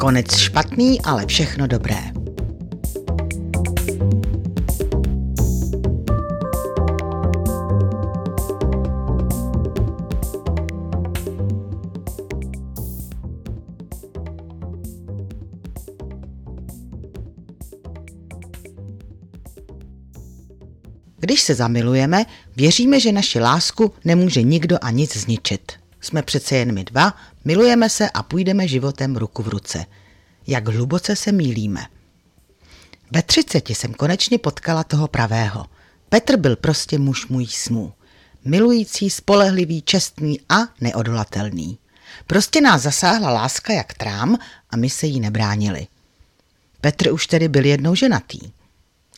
Konec špatný, ale všechno dobré. Když se zamilujeme, věříme, že naši lásku nemůže nikdo a nic zničit. Jsme přece jen my dva, milujeme se a půjdeme životem ruku v ruce. Jak hluboce se mílíme. Ve třiceti jsem konečně potkala toho pravého. Petr byl prostě muž můj snů. Milující, spolehlivý, čestný a neodolatelný. Prostě nás zasáhla láska jak trám a my se jí nebránili. Petr už tedy byl jednou ženatý.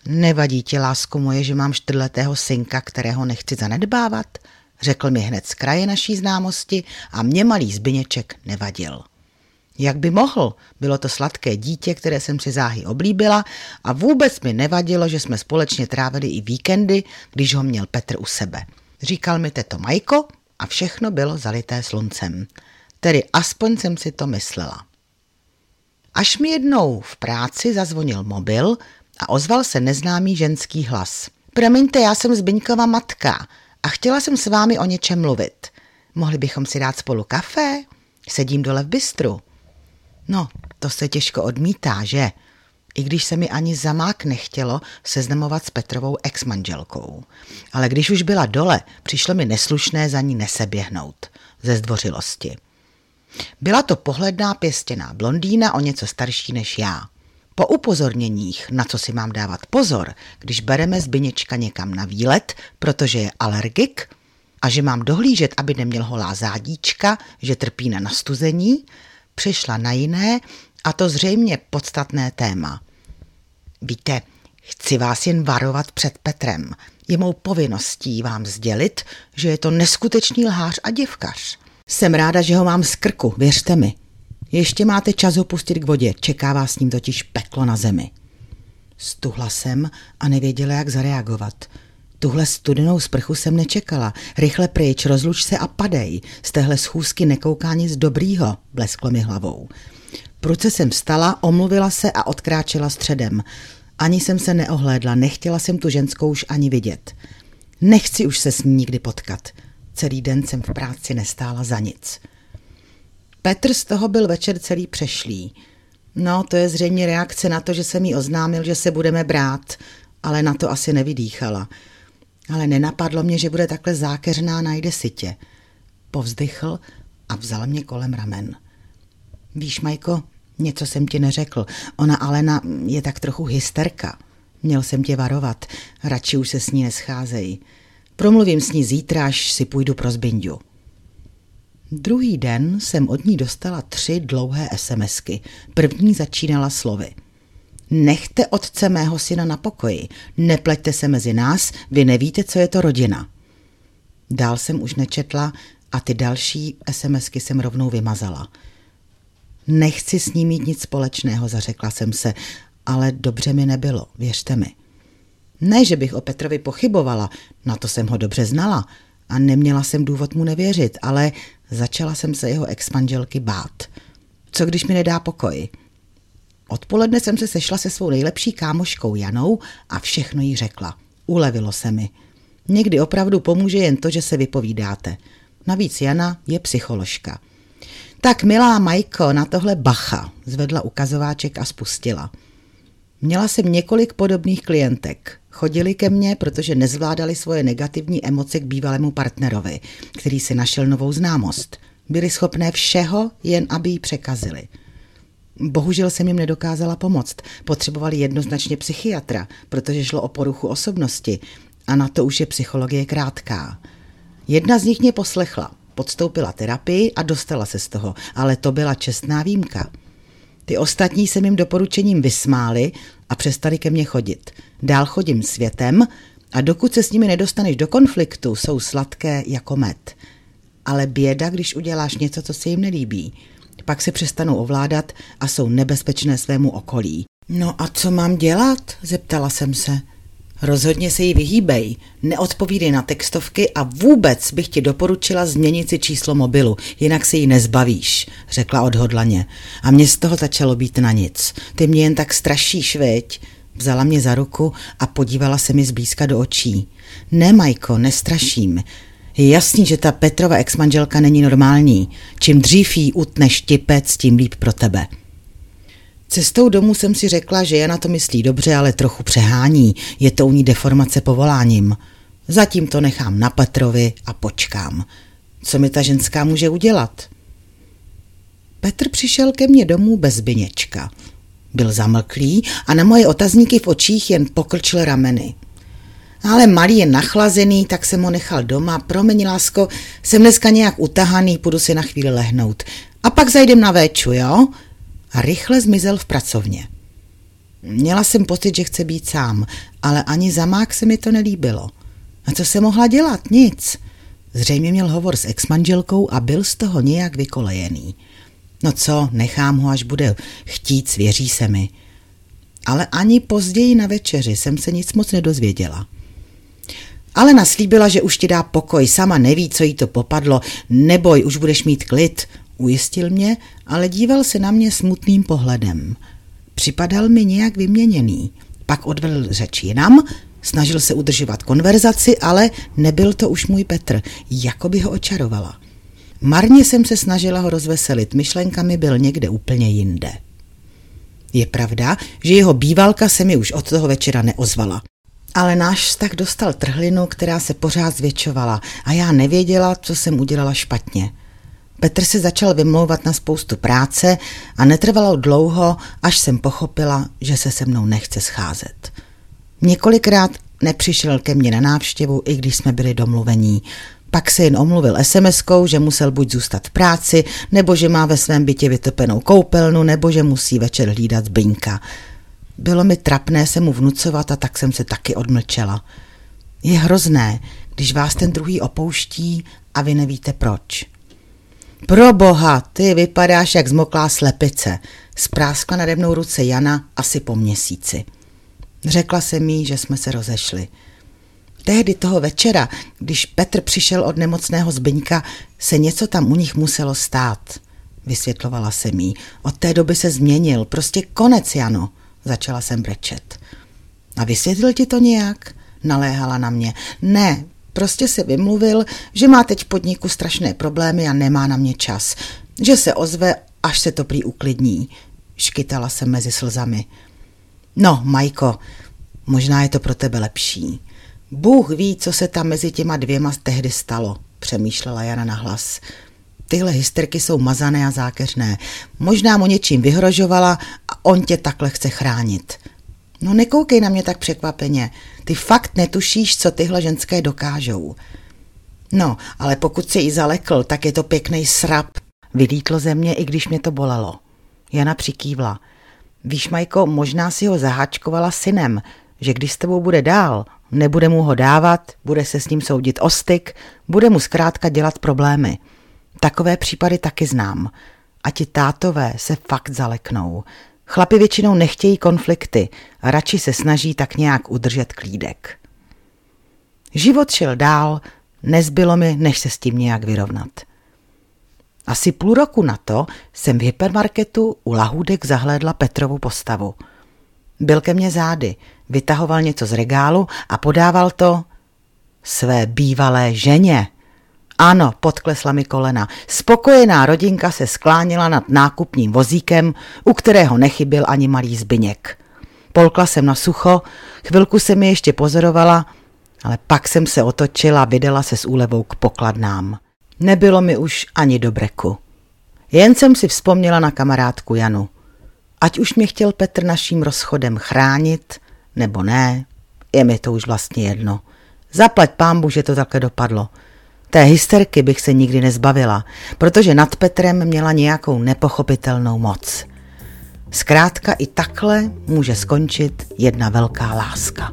Nevadí ti, lásko moje, že mám čtyřletého synka, kterého nechci zanedbávat? Řekl mi hned z kraje naší známosti a mě malý zbyněček nevadil. Jak by mohl? Bylo to sladké dítě, které jsem si záhy oblíbila a vůbec mi nevadilo, že jsme společně trávili i víkendy, když ho měl Petr u sebe. Říkal mi teto Majko a všechno bylo zalité sluncem. Tedy aspoň jsem si to myslela. Až mi jednou v práci zazvonil mobil, a ozval se neznámý ženský hlas. Promiňte, já jsem Zbyňkova matka a chtěla jsem s vámi o něčem mluvit. Mohli bychom si dát spolu kafe? Sedím dole v bystru. No, to se těžko odmítá, že? I když se mi ani zamák nechtělo seznamovat s Petrovou exmanželkou. Ale když už byla dole, přišlo mi neslušné za ní neseběhnout. Ze zdvořilosti. Byla to pohledná pěstěná blondýna o něco starší než já. Po upozorněních, na co si mám dávat pozor, když bereme zbyněčka někam na výlet, protože je alergik, a že mám dohlížet, aby neměl holá zádíčka, že trpí na nastuzení, přišla na jiné a to zřejmě podstatné téma. Víte, chci vás jen varovat před Petrem. Je mou povinností vám sdělit, že je to neskutečný lhář a divkař. Jsem ráda, že ho mám z krku, věřte mi. Ještě máte čas ho pustit k vodě, čeká vás s ním totiž peklo na zemi. Stuhla jsem a nevěděla, jak zareagovat. Tuhle studenou sprchu jsem nečekala. Rychle pryč, rozluč se a padej. Z téhle schůzky nekouká nic dobrýho, blesklo mi hlavou. Pruce jsem vstala, omluvila se a odkráčela středem. Ani jsem se neohlédla, nechtěla jsem tu ženskou už ani vidět. Nechci už se s ní nikdy potkat. Celý den jsem v práci nestála za nic. Petr z toho byl večer celý přešlý. No, to je zřejmě reakce na to, že jsem jí oznámil, že se budeme brát, ale na to asi nevydýchala. Ale nenapadlo mě, že bude takhle zákeřná najde sitě. Povzdychl a vzal mě kolem ramen. Víš, Majko, něco jsem ti neřekl. Ona Alena je tak trochu hysterka. Měl jsem tě varovat, radši už se s ní nescházej. Promluvím s ní zítra, až si půjdu pro zbindu. Druhý den jsem od ní dostala tři dlouhé SMSky. První začínala slovy. Nechte otce mého syna na pokoji. Nepleťte se mezi nás, vy nevíte, co je to rodina. Dál jsem už nečetla a ty další SMSky jsem rovnou vymazala. Nechci s ním mít nic společného, zařekla jsem se, ale dobře mi nebylo, věřte mi. Ne, že bych o Petrovi pochybovala, na to jsem ho dobře znala a neměla jsem důvod mu nevěřit, ale Začala jsem se jeho exmanželky bát. Co když mi nedá pokoj? Odpoledne jsem se sešla se svou nejlepší kámoškou Janou a všechno jí řekla. Ulevilo se mi. Někdy opravdu pomůže jen to, že se vypovídáte. Navíc Jana je psycholožka. Tak milá Majko, na tohle bacha, zvedla ukazováček a spustila. Měla jsem několik podobných klientek. Chodili ke mně, protože nezvládali svoje negativní emoce k bývalému partnerovi, který si našel novou známost. Byli schopné všeho, jen aby ji překazili. Bohužel jsem jim nedokázala pomoct. Potřebovali jednoznačně psychiatra, protože šlo o poruchu osobnosti a na to už je psychologie krátká. Jedna z nich mě poslechla, podstoupila terapii a dostala se z toho, ale to byla čestná výjimka. Ty ostatní se mým doporučením vysmáli a přestali ke mně chodit. Dál chodím světem a dokud se s nimi nedostaneš do konfliktu, jsou sladké jako med. Ale běda, když uděláš něco, co se jim nelíbí. Pak se přestanou ovládat a jsou nebezpečné svému okolí. No a co mám dělat? zeptala jsem se. Rozhodně se jí vyhýbej, neodpovídej na textovky a vůbec bych ti doporučila změnit si číslo mobilu, jinak se jí nezbavíš, řekla odhodlaně. A mě z toho začalo být na nic. Ty mě jen tak strašíš, veď? Vzala mě za ruku a podívala se mi zblízka do očí. Ne, Majko, nestraším. Je jasný, že ta Petrova exmanželka není normální. Čím dřív jí utneš tipec, tím líp pro tebe. Cestou domů jsem si řekla, že Jana to myslí dobře, ale trochu přehání. Je to u ní deformace povoláním. Zatím to nechám na Petrovi a počkám. Co mi ta ženská může udělat? Petr přišel ke mně domů bez byněčka. Byl zamlklý a na moje otazníky v očích jen pokrčil rameny. Ale malý je nachlazený, tak jsem ho nechal doma. Promiň, lásko, jsem dneska nějak utahaný, půjdu si na chvíli lehnout. A pak zajdem na véču, jo? A rychle zmizel v pracovně. Měla jsem pocit, že chce být sám, ale ani za mák se mi to nelíbilo. A co se mohla dělat? Nic. Zřejmě měl hovor s exmanželkou a byl z toho nějak vykolejený. No co, nechám ho, až bude chtít, svěří se mi. Ale ani později na večeři jsem se nic moc nedozvěděla. Ale naslíbila, že už ti dá pokoj, sama neví, co jí to popadlo, neboj, už budeš mít klid, ujistil mě, ale díval se na mě smutným pohledem. Připadal mi nějak vyměněný. Pak odvedl řeč jinam, snažil se udržovat konverzaci, ale nebyl to už můj Petr, jako by ho očarovala. Marně jsem se snažila ho rozveselit, myšlenkami byl někde úplně jinde. Je pravda, že jeho bývalka se mi už od toho večera neozvala. Ale náš vztah dostal trhlinu, která se pořád zvětšovala a já nevěděla, co jsem udělala špatně. Petr se začal vymlouvat na spoustu práce a netrvalo dlouho, až jsem pochopila, že se se mnou nechce scházet. Několikrát nepřišel ke mně na návštěvu, i když jsme byli domluvení. Pak se jen omluvil SMS-kou, že musel buď zůstat v práci, nebo že má ve svém bytě vytopenou koupelnu, nebo že musí večer hlídat zbyňka. Bylo mi trapné se mu vnucovat a tak jsem se taky odmlčela. Je hrozné, když vás ten druhý opouští a vy nevíte proč. Pro boha, ty vypadáš jak zmoklá slepice. Spráskla nade mnou ruce Jana asi po měsíci. Řekla se mi, že jsme se rozešli. Tehdy toho večera, když Petr přišel od nemocného Zbyňka, se něco tam u nich muselo stát. Vysvětlovala se mi. Od té doby se změnil. Prostě konec, Jano. Začala jsem brečet. A vysvětlil ti to nějak? Naléhala na mě. Ne, prostě se vymluvil, že má teď v podniku strašné problémy a nemá na mě čas. Že se ozve, až se to prý uklidní. Škytala se mezi slzami. No, Majko, možná je to pro tebe lepší. Bůh ví, co se tam mezi těma dvěma tehdy stalo, přemýšlela Jana na hlas. Tyhle hysterky jsou mazané a zákeřné. Možná mu něčím vyhrožovala a on tě takhle chce chránit. No nekoukej na mě tak překvapeně. Ty fakt netušíš, co tyhle ženské dokážou. No, ale pokud si ji zalekl, tak je to pěkný srap. Vylítlo ze mě, i když mě to bolelo. Jana přikývla. Víš, Majko, možná si ho zaháčkovala synem, že když s tebou bude dál, nebude mu ho dávat, bude se s ním soudit o styk, bude mu zkrátka dělat problémy. Takové případy taky znám. A ti tátové se fakt zaleknou. Chlapi většinou nechtějí konflikty a radši se snaží tak nějak udržet klídek. Život šel dál, nezbylo mi, než se s tím nějak vyrovnat. Asi půl roku na to jsem v hypermarketu u lahůdek zahlédla Petrovu postavu. Byl ke mně zády, vytahoval něco z regálu a podával to své bývalé ženě. Ano, podklesla mi kolena. Spokojená rodinka se sklánila nad nákupním vozíkem, u kterého nechyběl ani malý zbyněk. Polkla jsem na sucho, chvilku se mi ještě pozorovala, ale pak jsem se otočila a vydala se s úlevou k pokladnám. Nebylo mi už ani do breku. Jen jsem si vzpomněla na kamarádku Janu. Ať už mě chtěl Petr naším rozchodem chránit, nebo ne, je mi to už vlastně jedno. Zaplať pámbu, že to takhle dopadlo. Té hysterky bych se nikdy nezbavila, protože nad Petrem měla nějakou nepochopitelnou moc. Zkrátka i takhle může skončit jedna velká láska.